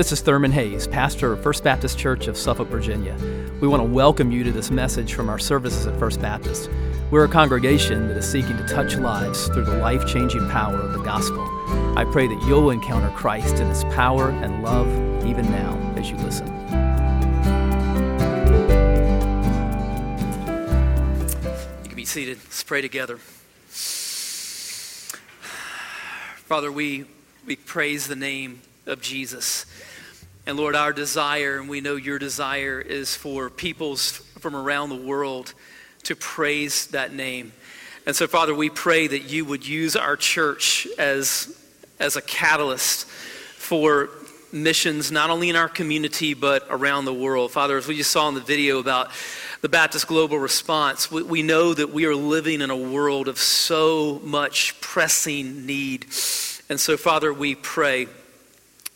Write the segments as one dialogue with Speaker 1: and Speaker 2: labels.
Speaker 1: This is Thurman Hayes, pastor of First Baptist Church of Suffolk, Virginia. We want to welcome you to this message from our services at First Baptist. We're a congregation that is seeking to touch lives through the life changing power of the gospel. I pray that you'll encounter Christ in his power and love even now as you listen. You can be seated. Let's pray together. Father, we, we praise the name of Jesus. And Lord, our desire, and we know your desire, is for peoples from around the world to praise that name. And so, Father, we pray that you would use our church as, as a catalyst for missions, not only in our community, but around the world. Father, as we just saw in the video about the Baptist Global Response, we, we know that we are living in a world of so much pressing need. And so, Father, we pray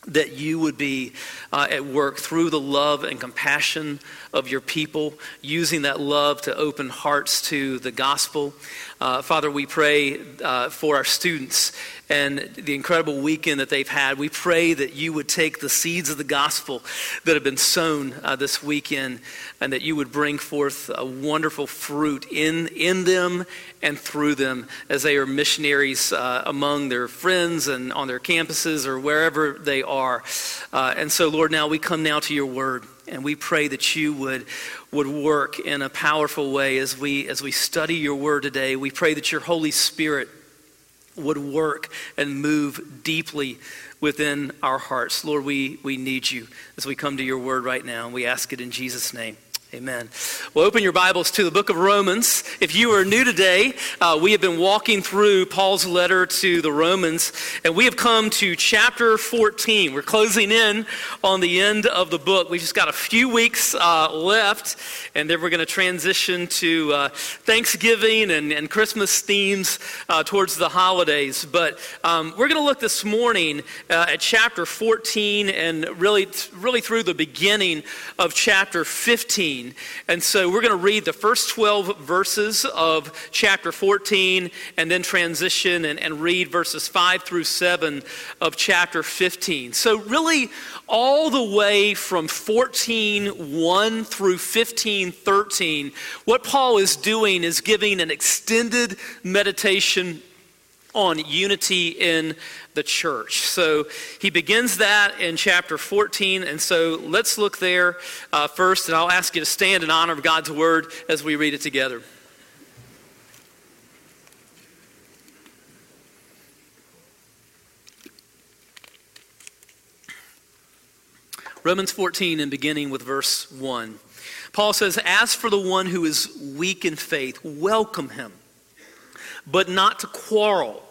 Speaker 1: that you would be uh, at work through the love and compassion of your people, using that love to open hearts to the gospel. Uh, Father, we pray uh, for our students and the incredible weekend that they've had. We pray that you would take the seeds of the gospel that have been sown uh, this weekend and that you would bring forth a wonderful fruit in, in them and through them as they are missionaries uh, among their friends and on their campuses or wherever they are. Uh, and so, Lord, now we come now to your word. And we pray that you would, would work in a powerful way as we, as we study your word today. We pray that your Holy Spirit would work and move deeply within our hearts. Lord, we, we need you as we come to your word right now, and we ask it in Jesus' name. Amen. Well, open your Bibles to the book of Romans. If you are new today, uh, we have been walking through Paul's letter to the Romans, and we have come to chapter 14. We're closing in on the end of the book. We've just got a few weeks uh, left, and then we're going to transition to uh, Thanksgiving and, and, Christmas themes uh, towards the holidays. But um, we're going to look this morning uh, at chapter 14 and really, really through the beginning of chapter 15. And so we're going to read the first 12 verses of chapter 14 and then transition and, and read verses 5 through 7 of chapter 15. So, really, all the way from 14 1 through 15 13, what Paul is doing is giving an extended meditation on unity in the church. So he begins that in chapter 14. And so let's look there uh, first, and I'll ask you to stand in honor of God's word as we read it together. Romans 14 and beginning with verse 1. Paul says, As for the one who is weak in faith, welcome him, but not to quarrel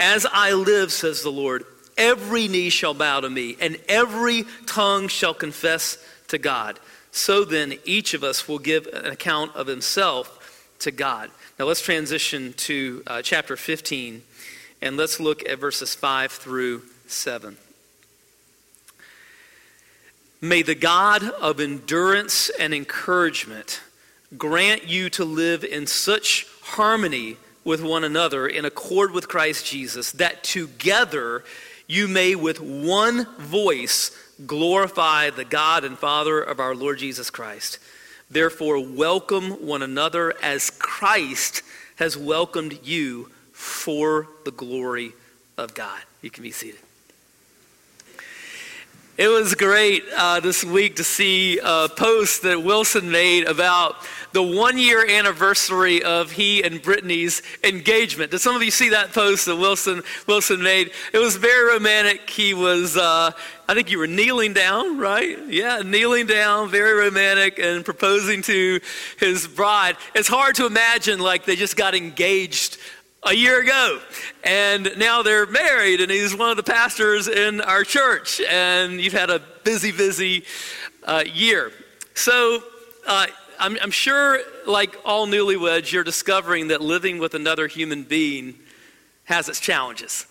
Speaker 1: as I live, says the Lord, every knee shall bow to me, and every tongue shall confess to God. So then, each of us will give an account of himself to God. Now, let's transition to uh, chapter 15, and let's look at verses 5 through 7. May the God of endurance and encouragement grant you to live in such harmony with one another in accord with Christ Jesus, that together you may with one voice glorify the God and Father of our Lord Jesus Christ. Therefore, welcome one another as Christ has welcomed you for the glory of God. You can be seated. It was great uh, this week to see a post that Wilson made about the one year anniversary of he and Brittany's engagement. Did some of you see that post that Wilson, Wilson made? It was very romantic. He was, uh, I think you were kneeling down, right? Yeah, kneeling down, very romantic, and proposing to his bride. It's hard to imagine like they just got engaged a year ago. And now they're married, and he's one of the pastors in our church. And you've had a busy, busy uh, year. So uh, I'm, I'm sure, like all newlyweds, you're discovering that living with another human being has its challenges.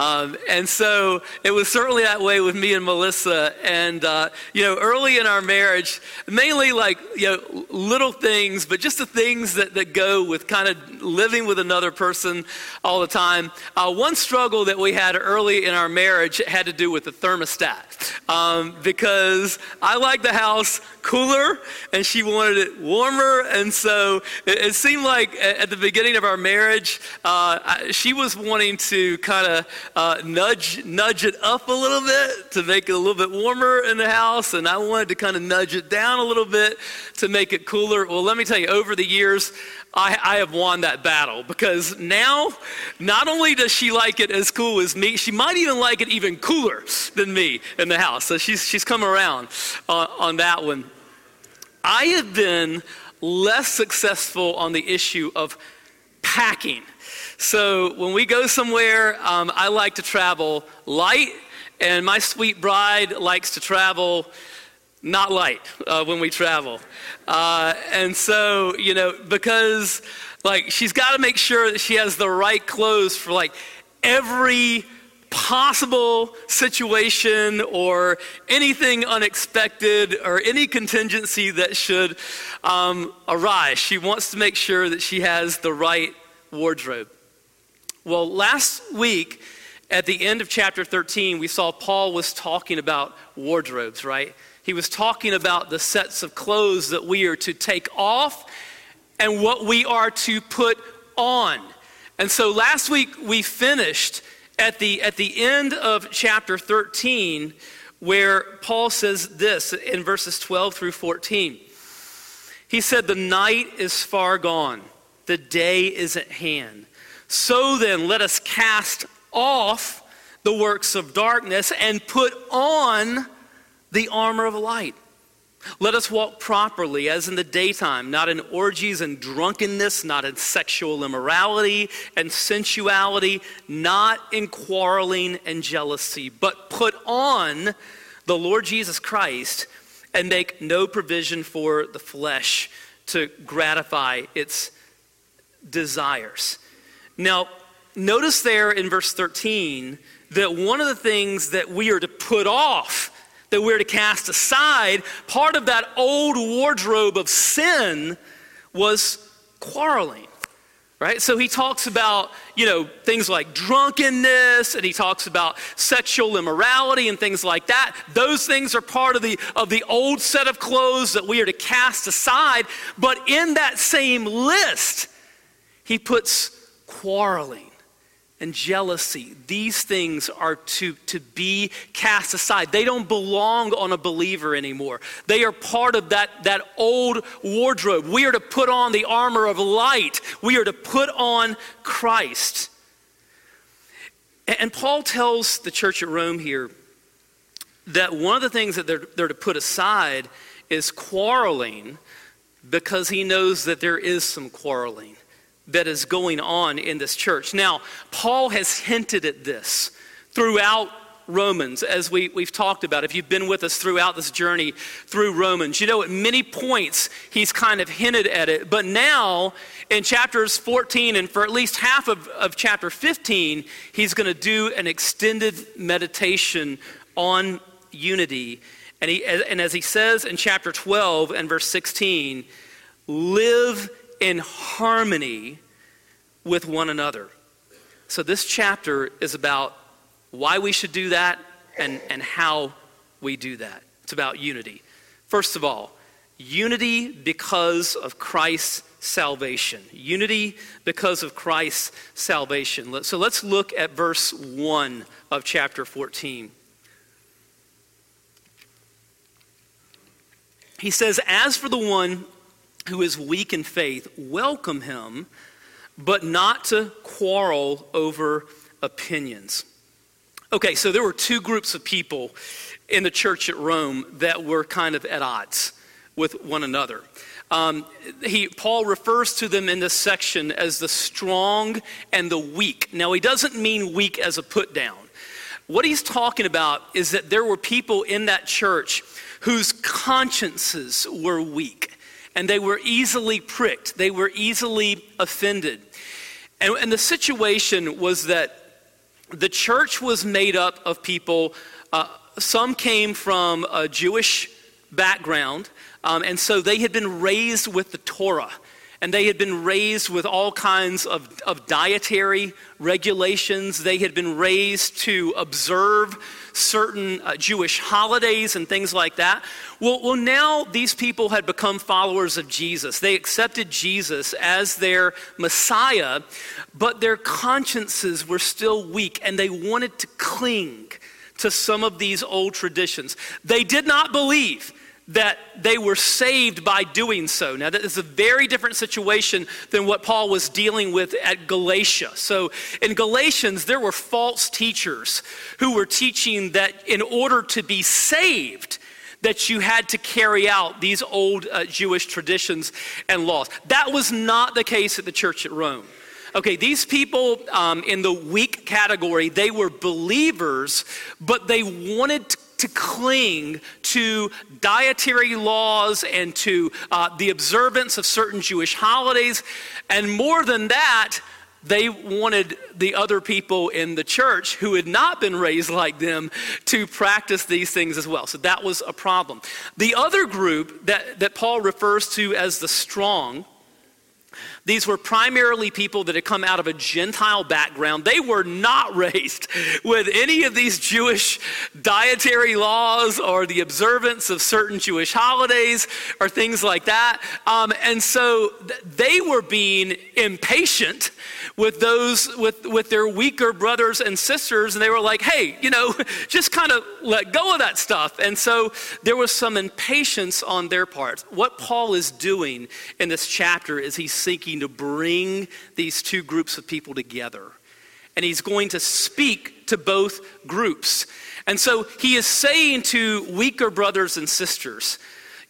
Speaker 1: Um, and so it was certainly that way with me and Melissa. And, uh, you know, early in our marriage, mainly like, you know, little things, but just the things that, that go with kind of living with another person all the time. Uh, one struggle that we had early in our marriage had to do with the thermostat. Um, because I like the house cooler and she wanted it warmer. And so it, it seemed like at the beginning of our marriage, uh, she was wanting to kind of uh, nudge, nudge it up a little bit to make it a little bit warmer in the house. And I wanted to kind of nudge it down a little bit to make it cooler. Well, let me tell you, over the years, I, I, have won that battle because now not only does she like it as cool as me, she might even like it even cooler than me in the house. So she's, she's come around on, on that one. I have been less successful on the issue of packing. So when we go somewhere, um, I like to travel light, and my sweet bride likes to travel not light uh, when we travel. Uh, and so, you know, because like she's got to make sure that she has the right clothes for like every possible situation or anything unexpected or any contingency that should um, arise. She wants to make sure that she has the right wardrobe. Well, last week at the end of chapter 13, we saw Paul was talking about wardrobes, right? He was talking about the sets of clothes that we are to take off and what we are to put on. And so last week we finished at the, at the end of chapter 13, where Paul says this in verses 12 through 14. He said, The night is far gone, the day is at hand. So then, let us cast off the works of darkness and put on the armor of light. Let us walk properly as in the daytime, not in orgies and drunkenness, not in sexual immorality and sensuality, not in quarreling and jealousy, but put on the Lord Jesus Christ and make no provision for the flesh to gratify its desires. Now, notice there in verse 13 that one of the things that we are to put off that we're to cast aside, part of that old wardrobe of sin was quarreling. Right? So he talks about, you know, things like drunkenness and he talks about sexual immorality and things like that. Those things are part of the of the old set of clothes that we are to cast aside, but in that same list, he puts quarreling and jealousy, these things are to, to be cast aside. They don't belong on a believer anymore. They are part of that, that old wardrobe. We are to put on the armor of light, we are to put on Christ. And Paul tells the church at Rome here that one of the things that they're, they're to put aside is quarreling because he knows that there is some quarreling that is going on in this church. Now, Paul has hinted at this throughout Romans, as we, we've talked about. If you've been with us throughout this journey through Romans, you know at many points he's kind of hinted at it. But now, in chapters 14 and for at least half of, of chapter 15, he's going to do an extended meditation on unity. And, he, and as he says in chapter 12 and verse 16, live in harmony with one another. So, this chapter is about why we should do that and, and how we do that. It's about unity. First of all, unity because of Christ's salvation. Unity because of Christ's salvation. So let's look at verse 1 of chapter 14. He says, As for the one who is weak in faith, welcome him, but not to quarrel over opinions. Okay, so there were two groups of people in the church at Rome that were kind of at odds with one another. Um, he, Paul refers to them in this section as the strong and the weak. Now, he doesn't mean weak as a put down. What he's talking about is that there were people in that church whose consciences were weak and they were easily pricked, they were easily offended. And, and the situation was that the church was made up of people, uh, some came from a Jewish background, um, and so they had been raised with the Torah and they had been raised with all kinds of, of dietary regulations. They had been raised to observe certain uh, Jewish holidays and things like that. Well, well, now these people had become followers of Jesus. They accepted Jesus as their Messiah, but their consciences were still weak and they wanted to cling to some of these old traditions. They did not believe that they were saved by doing so. Now, that is a very different situation than what Paul was dealing with at Galatia. So, in Galatians, there were false teachers who were teaching that in order to be saved, that you had to carry out these old uh, Jewish traditions and laws. That was not the case at the church at Rome. Okay, these people um, in the weak category, they were believers, but they wanted to to cling to dietary laws and to uh, the observance of certain Jewish holidays. And more than that, they wanted the other people in the church who had not been raised like them to practice these things as well. So that was a problem. The other group that, that Paul refers to as the strong these were primarily people that had come out of a Gentile background. They were not raised with any of these Jewish dietary laws or the observance of certain Jewish holidays or things like that. Um, and so they were being impatient with those, with, with their weaker brothers and sisters. And they were like, hey, you know, just kind of let go of that stuff. And so there was some impatience on their part. What Paul is doing in this chapter is he's seeking to bring these two groups of people together. And he's going to speak to both groups. And so he is saying to weaker brothers and sisters,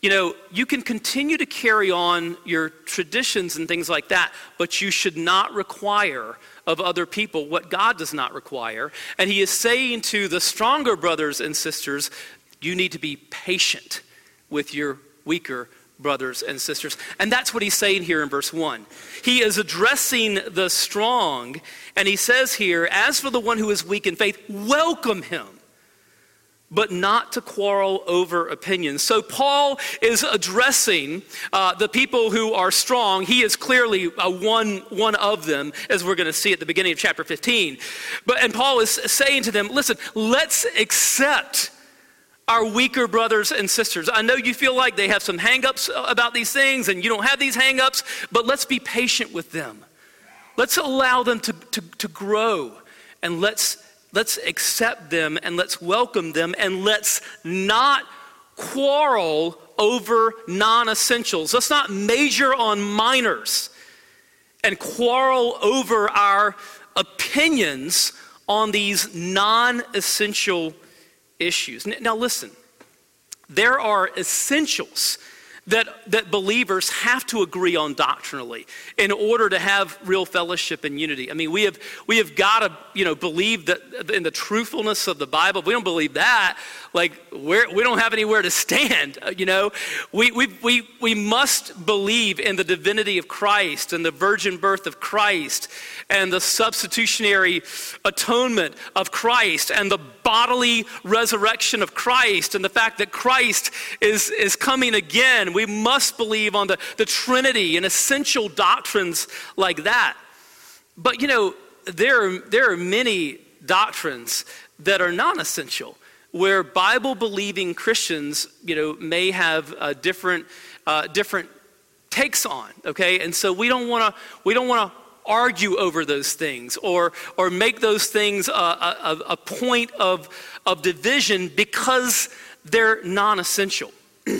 Speaker 1: you know, you can continue to carry on your traditions and things like that, but you should not require of other people what God does not require. And he is saying to the stronger brothers and sisters, you need to be patient with your weaker brothers and sisters. And that's what he's saying here in verse 1. He is addressing the strong, and he says here, As for the one who is weak in faith, welcome him. But not to quarrel over opinions. So, Paul is addressing uh, the people who are strong. He is clearly uh, one, one of them, as we're going to see at the beginning of chapter 15. But, and Paul is saying to them, listen, let's accept our weaker brothers and sisters. I know you feel like they have some hangups about these things and you don't have these hangups, but let's be patient with them. Let's allow them to, to, to grow and let's, let's accept them and let's welcome them and let's not quarrel over non essentials. Let's not major on minors and quarrel over our opinions on these non essential issues. Now, listen, there are essentials that, that believers have to agree on doctrinally in order to have real fellowship and unity. I mean, we have, we have got to, you know, believe that in the truthfulness of the Bible. If we don't believe that, like, we're, we don't have anywhere to stand, you know? We, we, we, we must believe in the divinity of Christ and the virgin birth of Christ and the substitutionary atonement of Christ and the bodily resurrection of Christ and the fact that Christ is, is coming again. We must believe on the, the Trinity and essential doctrines like that. But you know, there are, there are many doctrines that are non essential, where Bible believing Christians, you know, may have different, uh, different takes on, okay? And so we don't want to, we don't want to argue over those things or, or make those things a, a, a point of, of division because they're non essential.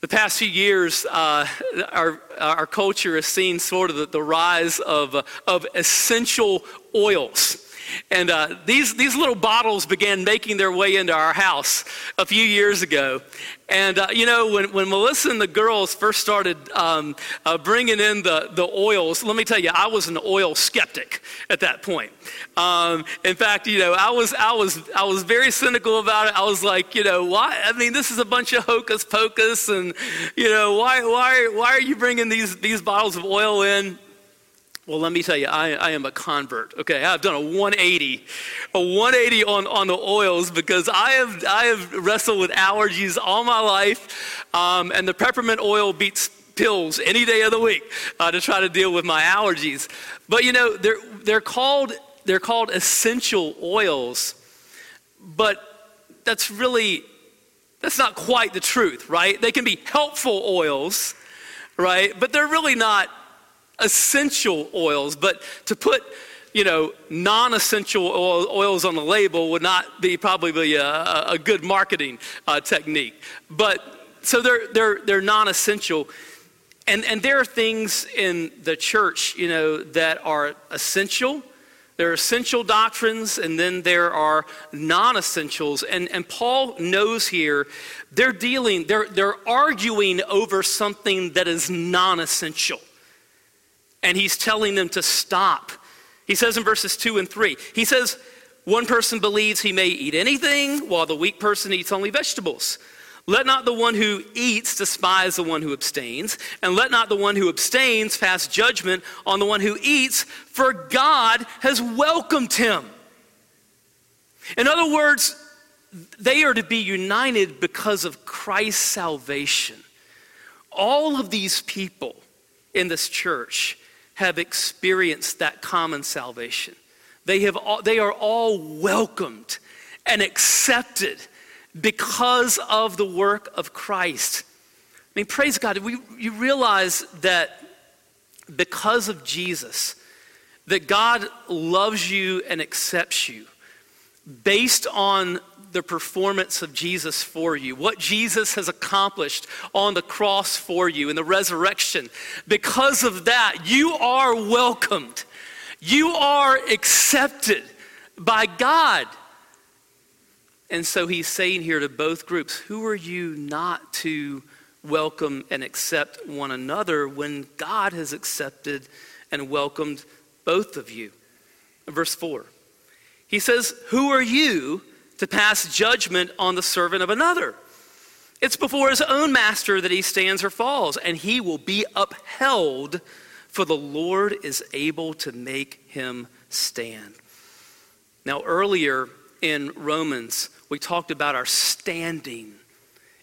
Speaker 1: the past few years, uh, our, our culture has seen sort of the, the rise of, uh, of essential oils. And uh, these, these little bottles began making their way into our house a few years ago. And, uh, you know, when, when Melissa and the girls first started um, uh, bringing in the, the oils, let me tell you, I was an oil skeptic at that point. Um, in fact, you know, I was, I, was, I was very cynical about it. I was like, you know, why? I mean, this is a bunch of hocus pocus. And, you know, why, why, why are you bringing these, these bottles of oil in? Well, let me tell you, I, I, am a convert. Okay, I've done a 180, a 180 on, on the oils because I have, I have wrestled with allergies all my life, um, and the peppermint oil beats pills any day of the week uh, to try to deal with my allergies. But you know, they're, they're, called, they're called essential oils, but that's really, that's not quite the truth, right? They can be helpful oils, right? But they're really not essential oils, but to put you know, non-essential oils on the label would not be probably a, a good marketing uh, technique. But so they're they're they're non-essential, and and there are things in the church, you know, that are essential. There are essential doctrines, and then there are non-essentials. And and Paul knows here they're dealing, they're they're arguing over something that is non-essential and he's telling them to stop. He says in verses 2 and 3, he says, One person believes he may eat anything, while the weak person eats only vegetables. Let not the one who eats despise the one who abstains, and let not the one who abstains pass judgment on the one who eats, for God has welcomed him. In other words, they are to be united because of Christ's salvation. All of these people in this church have experienced that common salvation. They, have all, they are all welcomed and accepted because of the work of Christ. I mean, praise God. We, you realize that because of Jesus, that God loves you and accepts you based on the performance of Jesus for you, what Jesus has accomplished on the cross for you in the resurrection. Because of that, you are welcomed. You are accepted by God. And so he's saying here to both groups who are you not to welcome and accept one another when God has accepted and welcomed both of you? Verse 4. He says, Who are you to pass judgment on the servant of another. It's before his own master that he stands or falls, and he will be upheld, for the Lord is able to make him stand. Now, earlier in Romans, we talked about our standing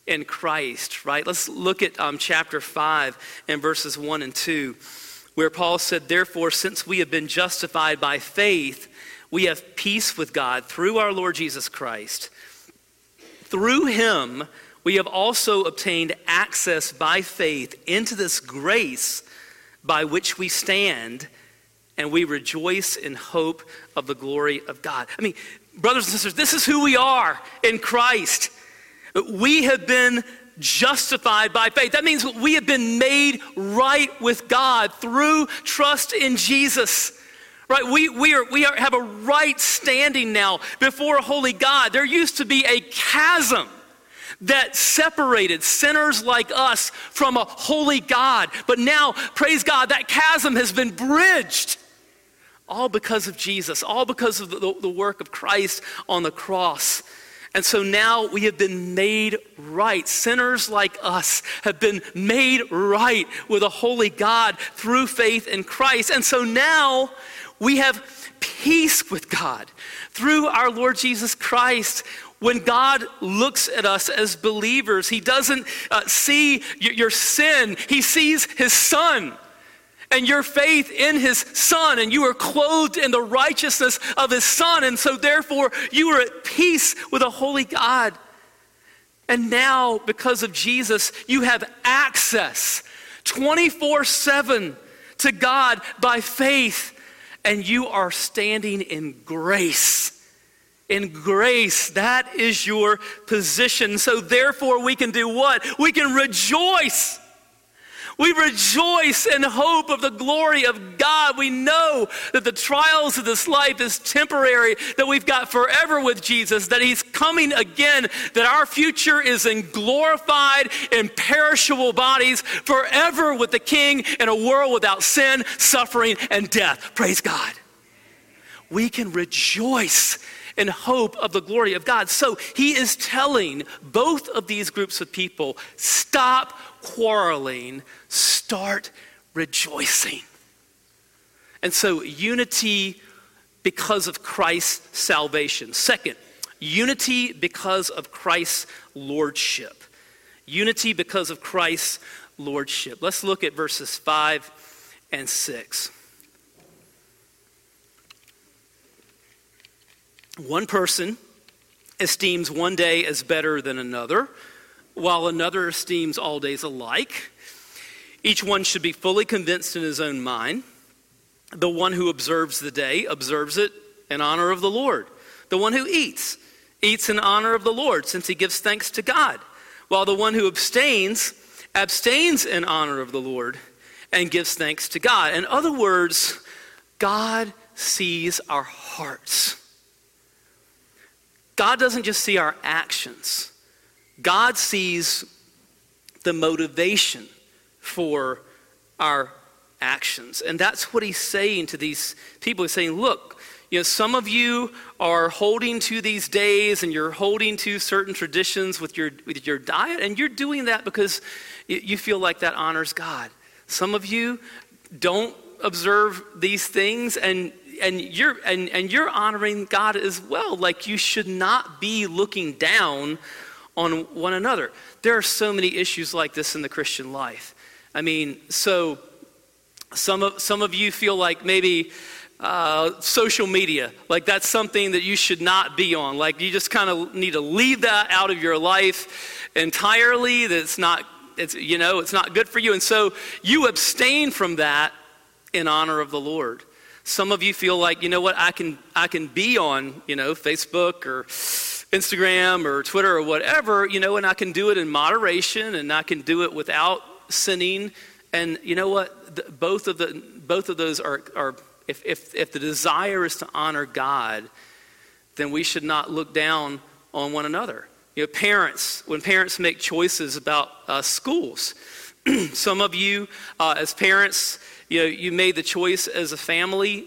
Speaker 1: in Christ, right? Let's look at um, chapter 5 and verses 1 and 2, where Paul said, Therefore, since we have been justified by faith, we have peace with God through our Lord Jesus Christ. Through him, we have also obtained access by faith into this grace by which we stand, and we rejoice in hope of the glory of God. I mean, brothers and sisters, this is who we are in Christ. We have been justified by faith. That means we have been made right with God through trust in Jesus. Right? We, we, are, we are, have a right standing now before a holy God. There used to be a chasm that separated sinners like us from a holy God. But now, praise God, that chasm has been bridged. All because of Jesus, all because of the, the work of Christ on the cross. And so now we have been made right. Sinners like us have been made right with a holy God through faith in Christ. And so now we have peace with God through our Lord Jesus Christ. When God looks at us as believers, He doesn't uh, see y- your sin, He sees His Son. and your faith in his son, and you are clothed in the righteousness of his son, and so therefore you are at peace with a holy God. And now, because of Jesus, you have access 24 7 to God by faith, and you are standing in grace. In grace, that is your position. So, therefore, we can do what? We can rejoice we rejoice in hope of the glory of God. We know that the trials of this life is temporary, that we've got forever with Jesus, that He's coming again, that our future is in glorified, imperishable bodies forever with the King in a world without sin, suffering, and death. Praise God. We can rejoice in hope of the glory of God. So he is telling both of these groups of people stop quarreling, start rejoicing. And so, unity because of Christ's salvation. Second, unity because of Christ's lordship. Unity because of Christ's lordship. Let's look at verses 5 and 6. One person esteems one day as better than another while another esteems all days alike. Each one should be fully convinced in his own mind. The one who observes the day observes it in honor of the Lord. The one who eats, eats in honor of the Lord, since he gives thanks to God. While the one who abstains, abstains in honor of the Lord and gives thanks to God. In other words, God sees our hearts. God doesn't just see our actions. God sees the motivation for our actions. And that's what he's saying to these people. He's saying, look, you know, some of you are holding to these days and you're holding to certain traditions with your, with your diet, and you're doing that because you feel like that honors God. Some of you don't observe these things and and you're and, and you're honoring God as well. Like you should not be looking down on one another. There are so many issues like this in the Christian life. I mean, so some of, some of you feel like maybe uh, social media, like that's something that you should not be on. Like you just kind of need to leave that out of your life entirely. That's not, it's, you know, it's not good for you. And so you abstain from that in honor of the Lord. Some of you feel like, you know what, I can, I can be on, you know, Facebook or Instagram or Twitter or whatever, you know, and I can do it in moderation and I can do it without sinning. And you know what? The, both of the both of those are are if, if if the desire is to honor God, then we should not look down on one another. You know, parents, when parents make choices about uh, schools, some of you uh, as parents, you know, you made the choice as a family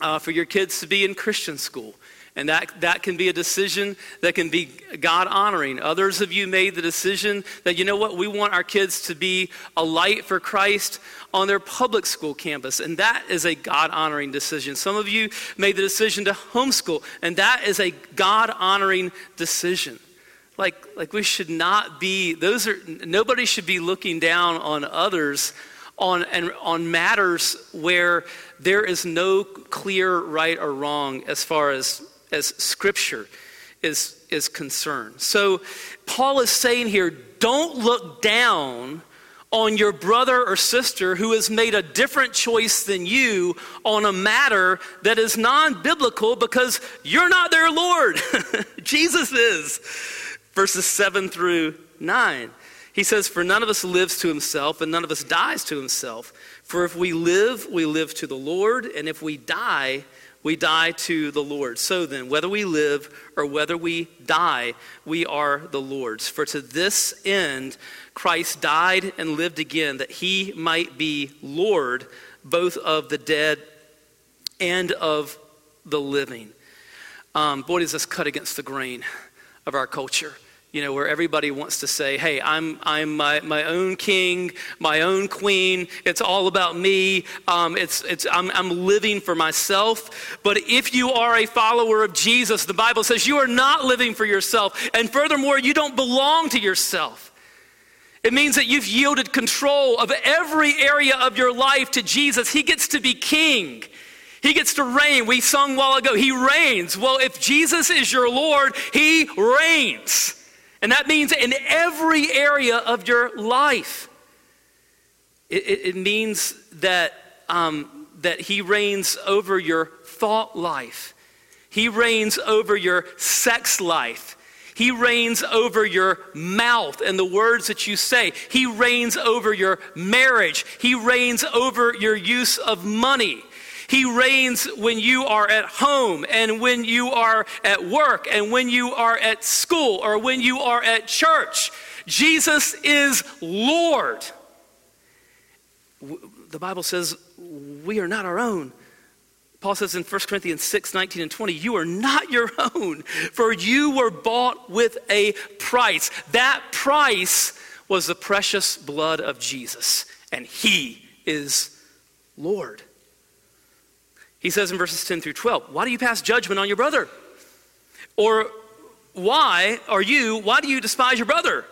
Speaker 1: uh, for your kids to be in Christian school. And that, that can be a decision that can be God honoring. Others of you made the decision that, you know what, we want our kids to be a light for Christ on their public school campus. And that is a God honoring decision. Some of you made the decision to homeschool, and that is a God honoring decision. Like, like we should not be, those are, nobody should be looking down on others on, and, on matters where there is no clear right or wrong as far as as Scripture is, is concerned. So, Paul is saying here don't look down on your brother or sister who has made a different choice than you on a matter that is non biblical because you're not their Lord. Jesus is. Verses 7 through 9. He says, For none of us lives to himself, and none of us dies to himself. For if we live, we live to the Lord, and if we die, we die to the Lord. So then, whether we live or whether we die, we are the Lord's. For to this end, Christ died and lived again, that he might be Lord both of the dead and of the living. Um, boy, does this cut against the grain of our culture you know, where everybody wants to say, hey, I'm, I'm my, my own king, my own queen. It's all about me. Um, it's, it's, I'm, I'm living for myself. But if you are a follower of Jesus, the Bible says you are not living for yourself. And furthermore, you don't belong to yourself. It means that you've yielded control of every area of your life to Jesus. He gets to be king. He gets to reign. We sung a while ago, He reigns. Well, if Jesus is your Lord, He reigns. And that means in every area of your life. It, it, it means that, um, that He reigns over your thought life, He reigns over your sex life. He reigns over your mouth and the words that you say. He reigns over your marriage. He reigns over your use of money. He reigns when you are at home and when you are at work and when you are at school or when you are at church. Jesus is Lord. The Bible says we are not our own. Paul says in 1 Corinthians 6 19 and 20, you are not your own, for you were bought with a price. That price was the precious blood of Jesus, and he is Lord. He says in verses 10 through 12, Why do you pass judgment on your brother? Or why are you, why do you despise your brother?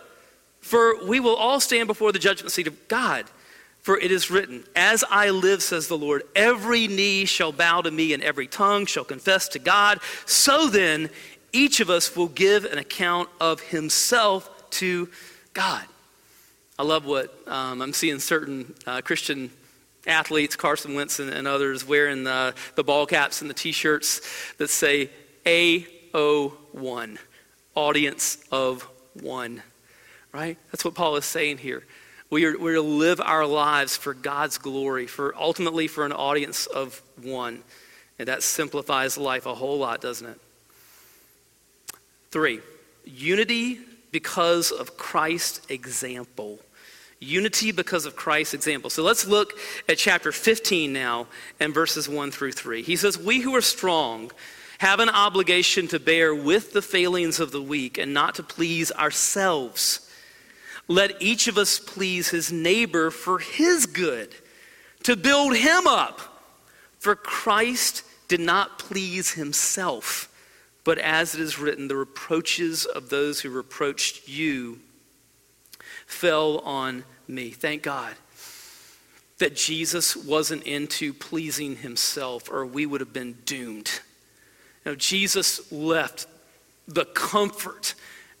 Speaker 1: For we will all stand before the judgment seat of God. For it is written, As I live, says the Lord, every knee shall bow to me and every tongue shall confess to God. So then, each of us will give an account of himself to God. I love what um, I'm seeing certain uh, Christian athletes, Carson Wentz and, and others, wearing the, the ball caps and the t shirts that say AO1, audience of one. Right? That's what Paul is saying here. We are, we're to live our lives for God's glory, for ultimately for an audience of one. And that simplifies life a whole lot, doesn't it? Three, unity because of Christ's example. Unity because of Christ's example. So let's look at chapter 15 now and verses 1 through 3. He says, We who are strong have an obligation to bear with the failings of the weak and not to please ourselves. Let each of us please his neighbor for his good, to build him up. For Christ did not please himself, but as it is written, the reproaches of those who reproached you fell on me. Thank God that Jesus wasn't into pleasing himself, or we would have been doomed. Now, Jesus left the comfort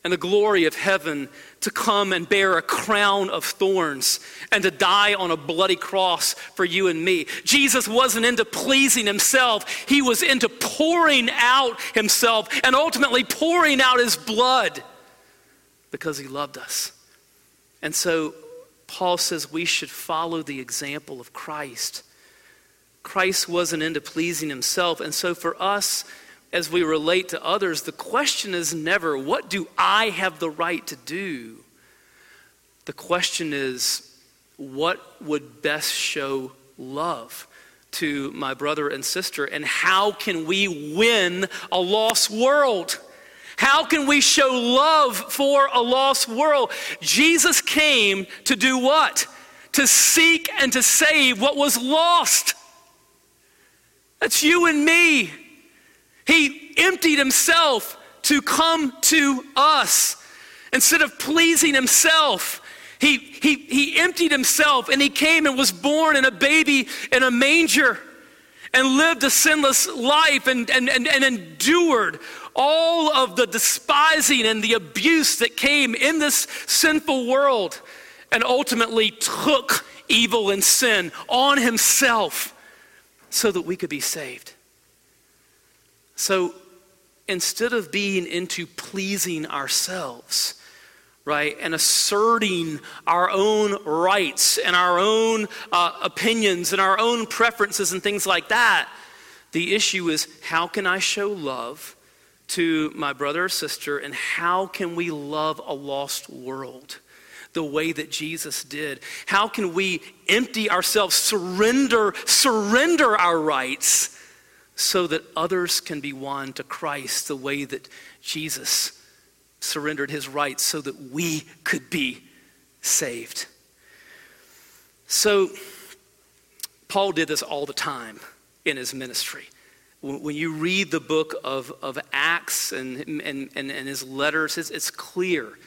Speaker 1: and the glory of heaven to come and bear a crown of thorns and to die on a bloody cross for you and me. Jesus wasn't into pleasing himself, he was into pouring out himself and ultimately pouring out his blood because he loved us. And so Paul says we should follow the example of Christ. Christ wasn't into pleasing himself. And so for us, as we relate to others, the question is never, what do I have the right to do? The question is, what would best show love to my brother and sister? And how can we win a lost world? How can we show love for a lost world? Jesus came to do what? To seek and to save what was lost. That's you and me. He emptied himself to come to us. Instead of pleasing himself, he, he, he emptied himself and he came and was born in a baby in a manger and lived a sinless life and, and, and, and endured all of the despising and the abuse that came in this sinful world and ultimately took evil and sin on himself so that we could be saved. So instead of being into pleasing ourselves, right, and asserting our own rights and our own uh, opinions and our own preferences and things like that, the issue is how can I show love to my brother or sister and how can we love a lost world the way that Jesus did? How can we empty ourselves, surrender, surrender our rights so that others can be won to Christ the way that Jesus surrendered his rights so that we could be saved? So, Paul did this all the time in his ministry when you read the book of, of Acts and, and, and, and his letters, it's, it's clear.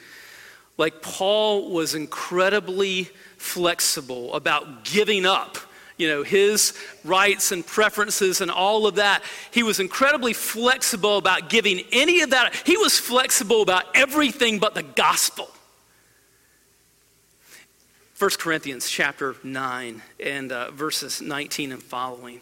Speaker 1: like Paul was incredibly flexible about giving up you know, his rights and preferences and all of that. He was incredibly flexible about giving any of that. He was flexible about everything but the gospel. 1 Corinthians chapter 9 and uh, verses 19 and following.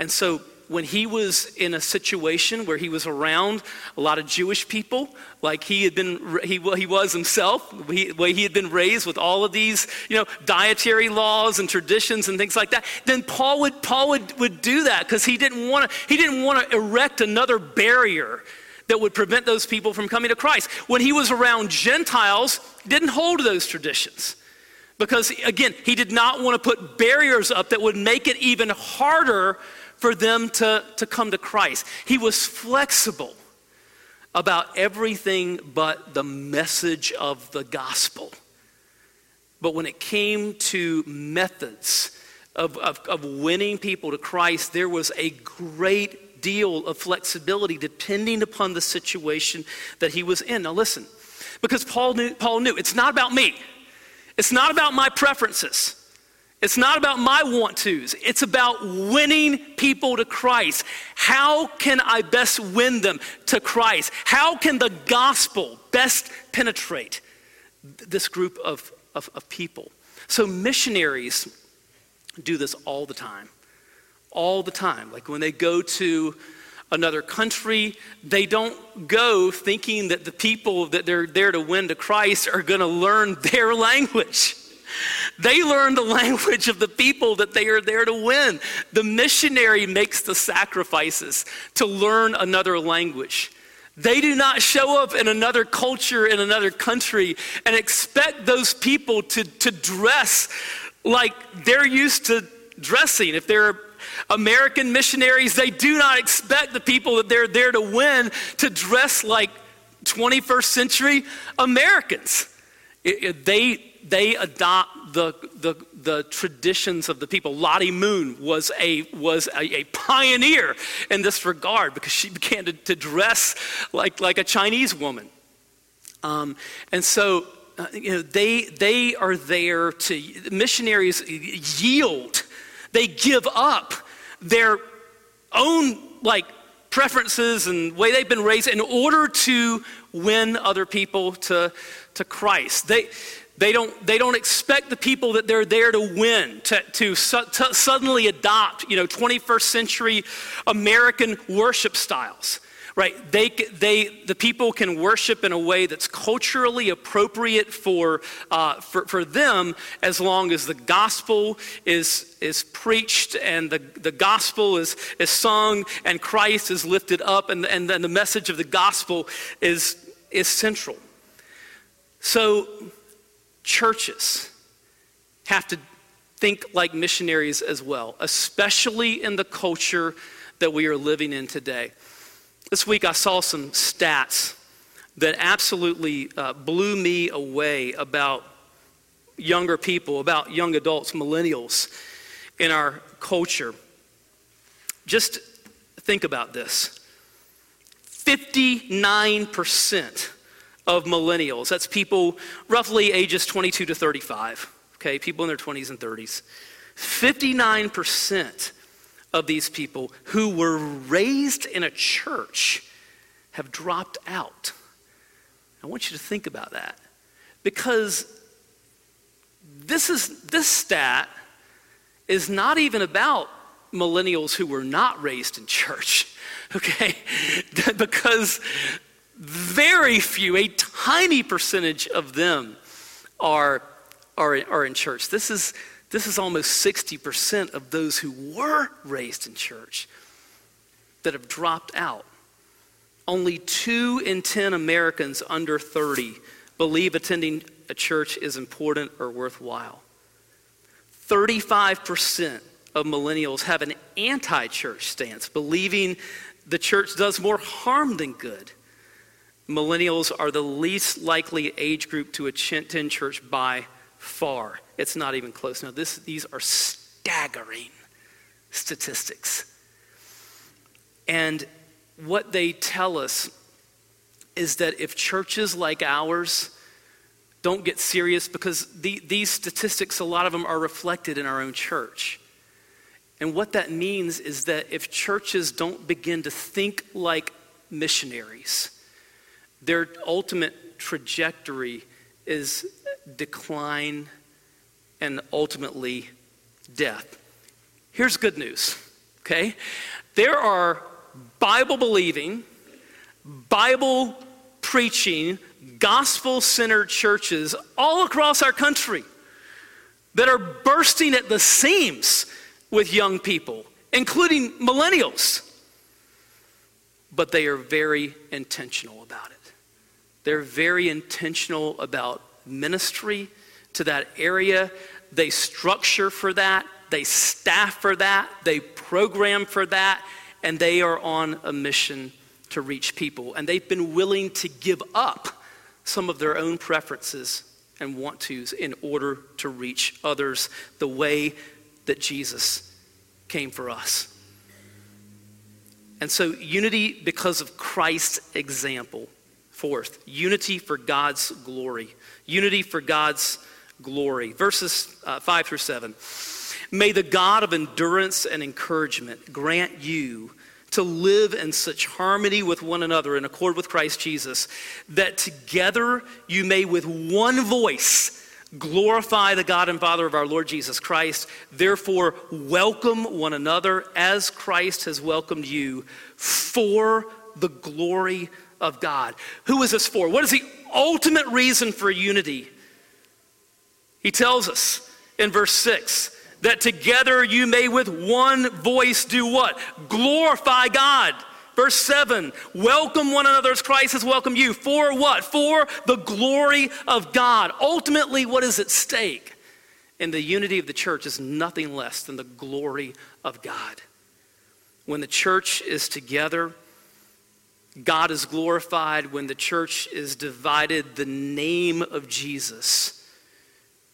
Speaker 1: And so when he was in a situation where he was around a lot of Jewish people, like he had been, he, he was himself, he, way he had been raised with all of these, you know, dietary laws and traditions and things like that, then Paul would, Paul would, would do that because he didn't want to, he didn't want to erect another barrier that would prevent those people from coming to Christ. When he was around Gentiles, didn't hold those traditions. Because again, he did not want to put barriers up that would make it even harder for them to, to come to Christ. He was flexible about everything but the message of the gospel. But when it came to methods of, of, of winning people to Christ, there was a great deal of flexibility depending upon the situation that he was in. Now, listen, because Paul knew, Paul knew it's not about me, it's not about my preferences. It's not about my want tos. It's about winning people to Christ. How can I best win them to Christ? How can the gospel best penetrate this group of, of, of people? So, missionaries do this all the time all the time. Like when they go to another country, they don't go thinking that the people that they're there to win to Christ are going to learn their language. They learn the language of the people that they are there to win. The missionary makes the sacrifices to learn another language. They do not show up in another culture, in another country, and expect those people to, to dress like they're used to dressing. If they're American missionaries, they do not expect the people that they're there to win to dress like 21st century Americans. It, it, they, they adopt the, the, the, traditions of the people. Lottie Moon was, a, was a, a pioneer in this regard because she began to, to dress like, like a Chinese woman. Um, and so, uh, you know, they, they are there to, missionaries yield, they give up their own like preferences and way they've been raised in order to win other people to, to Christ. They, they, don't, they don't expect the people that they're there to win to, to, su- to suddenly adopt, you know, 21st century American worship styles right? They, they, the people can worship in a way that's culturally appropriate for, uh, for, for them as long as the gospel is, is preached and the, the gospel is, is sung and Christ is lifted up and, and then the message of the gospel is, is central. So, churches have to think like missionaries as well, especially in the culture that we are living in today. This week I saw some stats that absolutely uh, blew me away about younger people, about young adults, millennials in our culture. Just think about this 59% of millennials, that's people roughly ages 22 to 35, okay, people in their 20s and 30s, 59% of these people who were raised in a church have dropped out. I want you to think about that because this is this stat is not even about millennials who were not raised in church, okay? because very few, a tiny percentage of them are, are, are in church. This is, this is almost 60% of those who were raised in church that have dropped out. Only two in 10 Americans under 30 believe attending a church is important or worthwhile. 35% of millennials have an anti church stance, believing the church does more harm than good. Millennials are the least likely age group to attend church by far. It's not even close. Now, this, these are staggering statistics. And what they tell us is that if churches like ours don't get serious, because the, these statistics, a lot of them are reflected in our own church. And what that means is that if churches don't begin to think like missionaries, their ultimate trajectory is decline and ultimately death. Here's good news, okay? There are Bible believing, Bible preaching, gospel centered churches all across our country that are bursting at the seams with young people, including millennials. But they are very intentional about it. They're very intentional about ministry to that area. They structure for that, they staff for that, they program for that, and they are on a mission to reach people. And they've been willing to give up some of their own preferences and want tos in order to reach others the way that Jesus came for us. And so, unity because of Christ's example. Fourth, unity for God's glory. Unity for God's glory. Verses uh, 5 through 7. May the God of endurance and encouragement grant you to live in such harmony with one another in accord with Christ Jesus, that together you may with one voice glorify the God and Father of our Lord Jesus Christ. Therefore, welcome one another as Christ has welcomed you for the glory of God. Who is this for? What is the ultimate reason for unity? He tells us in verse 6 that together you may with one voice do what? Glorify God. Verse 7 Welcome one another as Christ has welcomed you. For what? For the glory of God. Ultimately, what is at stake in the unity of the church is nothing less than the glory of God. When the church is together, God is glorified. When the church is divided, the name of Jesus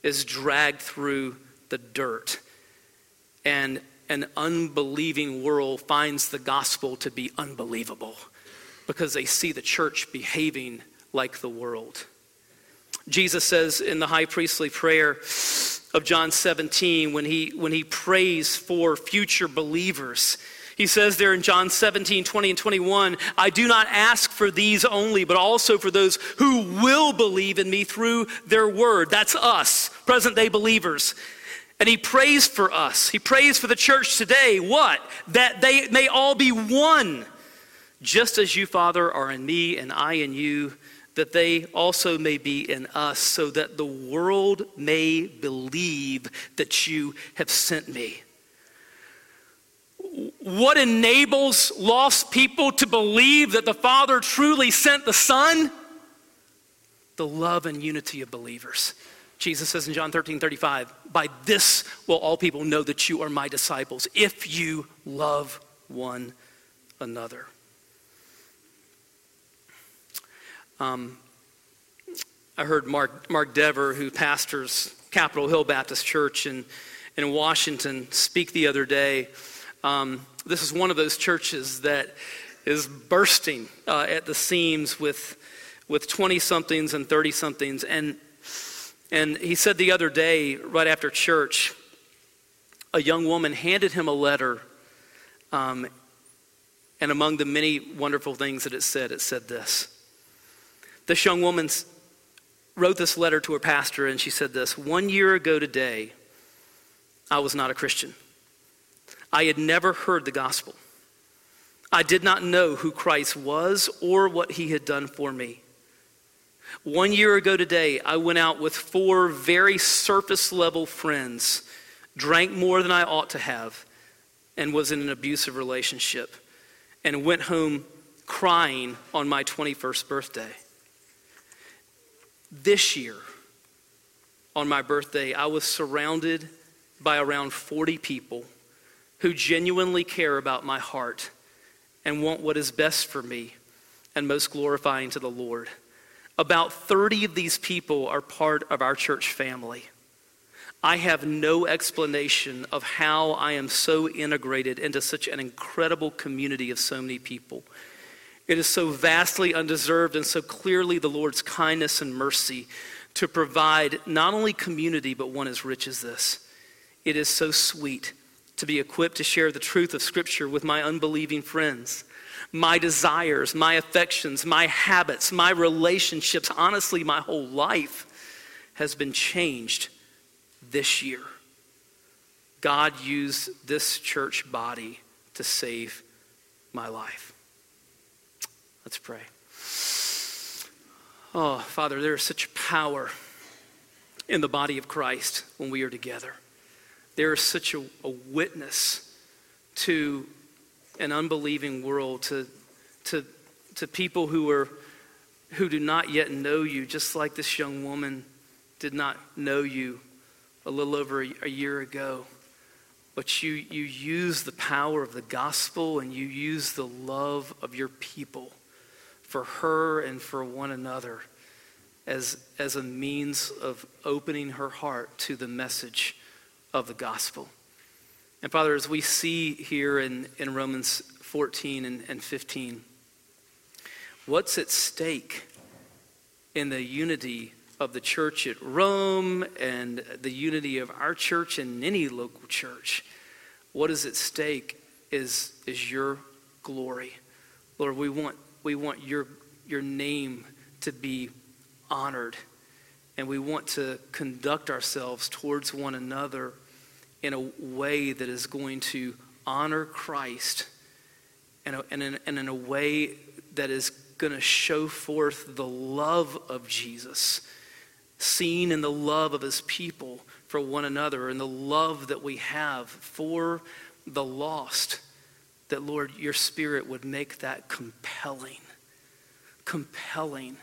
Speaker 1: is dragged through the dirt. And an unbelieving world finds the gospel to be unbelievable because they see the church behaving like the world. Jesus says in the high priestly prayer of John 17, when he, when he prays for future believers, he says there in John 17, 20, and 21, I do not ask for these only, but also for those who will believe in me through their word. That's us, present day believers. And he prays for us. He prays for the church today. What? That they may all be one. Just as you, Father, are in me and I in you, that they also may be in us, so that the world may believe that you have sent me. What enables lost people to believe that the Father truly sent the Son? The love and unity of believers. Jesus says in John 13 35, By this will all people know that you are my disciples, if you love one another. Um, I heard Mark, Mark Dever, who pastors Capitol Hill Baptist Church in, in Washington, speak the other day. Um, this is one of those churches that is bursting uh, at the seams with with 20 somethings and 30 somethings. And and he said the other day, right after church, a young woman handed him a letter. Um, and among the many wonderful things that it said, it said this. This young woman wrote this letter to her pastor, and she said this One year ago today, I was not a Christian. I had never heard the gospel. I did not know who Christ was or what he had done for me. One year ago today, I went out with four very surface level friends, drank more than I ought to have, and was in an abusive relationship, and went home crying on my 21st birthday. This year, on my birthday, I was surrounded by around 40 people who genuinely care about my heart and want what is best for me and most glorifying to the Lord. About 30 of these people are part of our church family. I have no explanation of how I am so integrated into such an incredible community of so many people. It is so vastly undeserved and so clearly the Lord's kindness and mercy to provide not only community, but one as rich as this. It is so sweet to be equipped to share the truth of Scripture with my unbelieving friends. My desires, my affections, my habits, my relationships, honestly, my whole life has been changed this year. God used this church body to save my life. Let's pray. Oh, Father, there is such power in the body of Christ when we are together. There is such a, a witness to an unbelieving world, to, to, to people who are who do not yet know you, just like this young woman did not know you a little over a, a year ago. But you, you use the power of the gospel and you use the love of your people for her and for one another as, as a means of opening her heart to the message of the gospel. And Father, as we see here in, in Romans 14 and, and 15, what's at stake in the unity of the church at Rome and the unity of our church and any local church? What is at stake is, is your glory. Lord, we want we want your, your name to be honored. And we want to conduct ourselves towards one another in a way that is going to honor Christ and, and, in, and in a way that is going to show forth the love of Jesus, seen in the love of his people for one another and the love that we have for the lost that, Lord, your Spirit would make that compelling. Compelling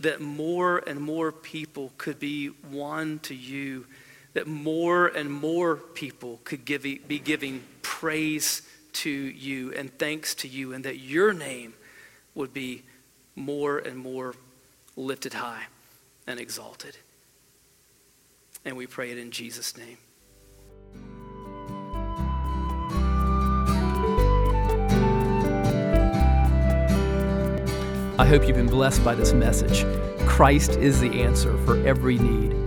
Speaker 1: that more and more people could be won to you, that more and more people could give, be giving praise to you and thanks to you, and that your name would be more and more lifted high and exalted. And we pray it in Jesus' name.
Speaker 2: I hope you've been blessed by this message. Christ is the answer for every need,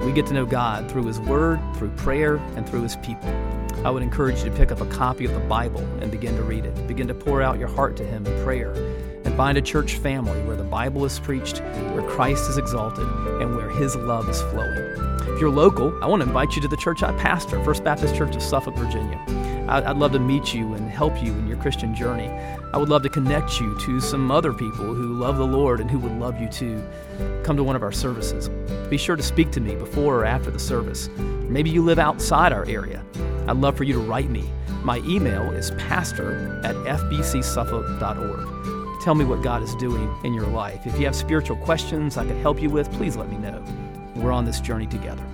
Speaker 2: We get to know God through His Word, through prayer, and through His people. I would encourage you to pick up a copy of the Bible and begin to read it. Begin to pour out your heart to Him in prayer. And find a church family where the Bible is preached, where Christ is exalted, and where His love is flowing. If you're local, I want to invite you to the church I pastor, First Baptist Church of Suffolk, Virginia. I'd love to meet you and help you in your Christian journey. I would love to connect you to some other people who love the Lord and who would love you too. Come to one of our services. Be sure to speak to me before or after the service. Maybe you live outside our area. I'd love for you to write me. My email is pastor at fbcsuffolk.org. Tell me what God is doing in your life. If you have spiritual questions I could help you with, please let me know. We're on this journey together.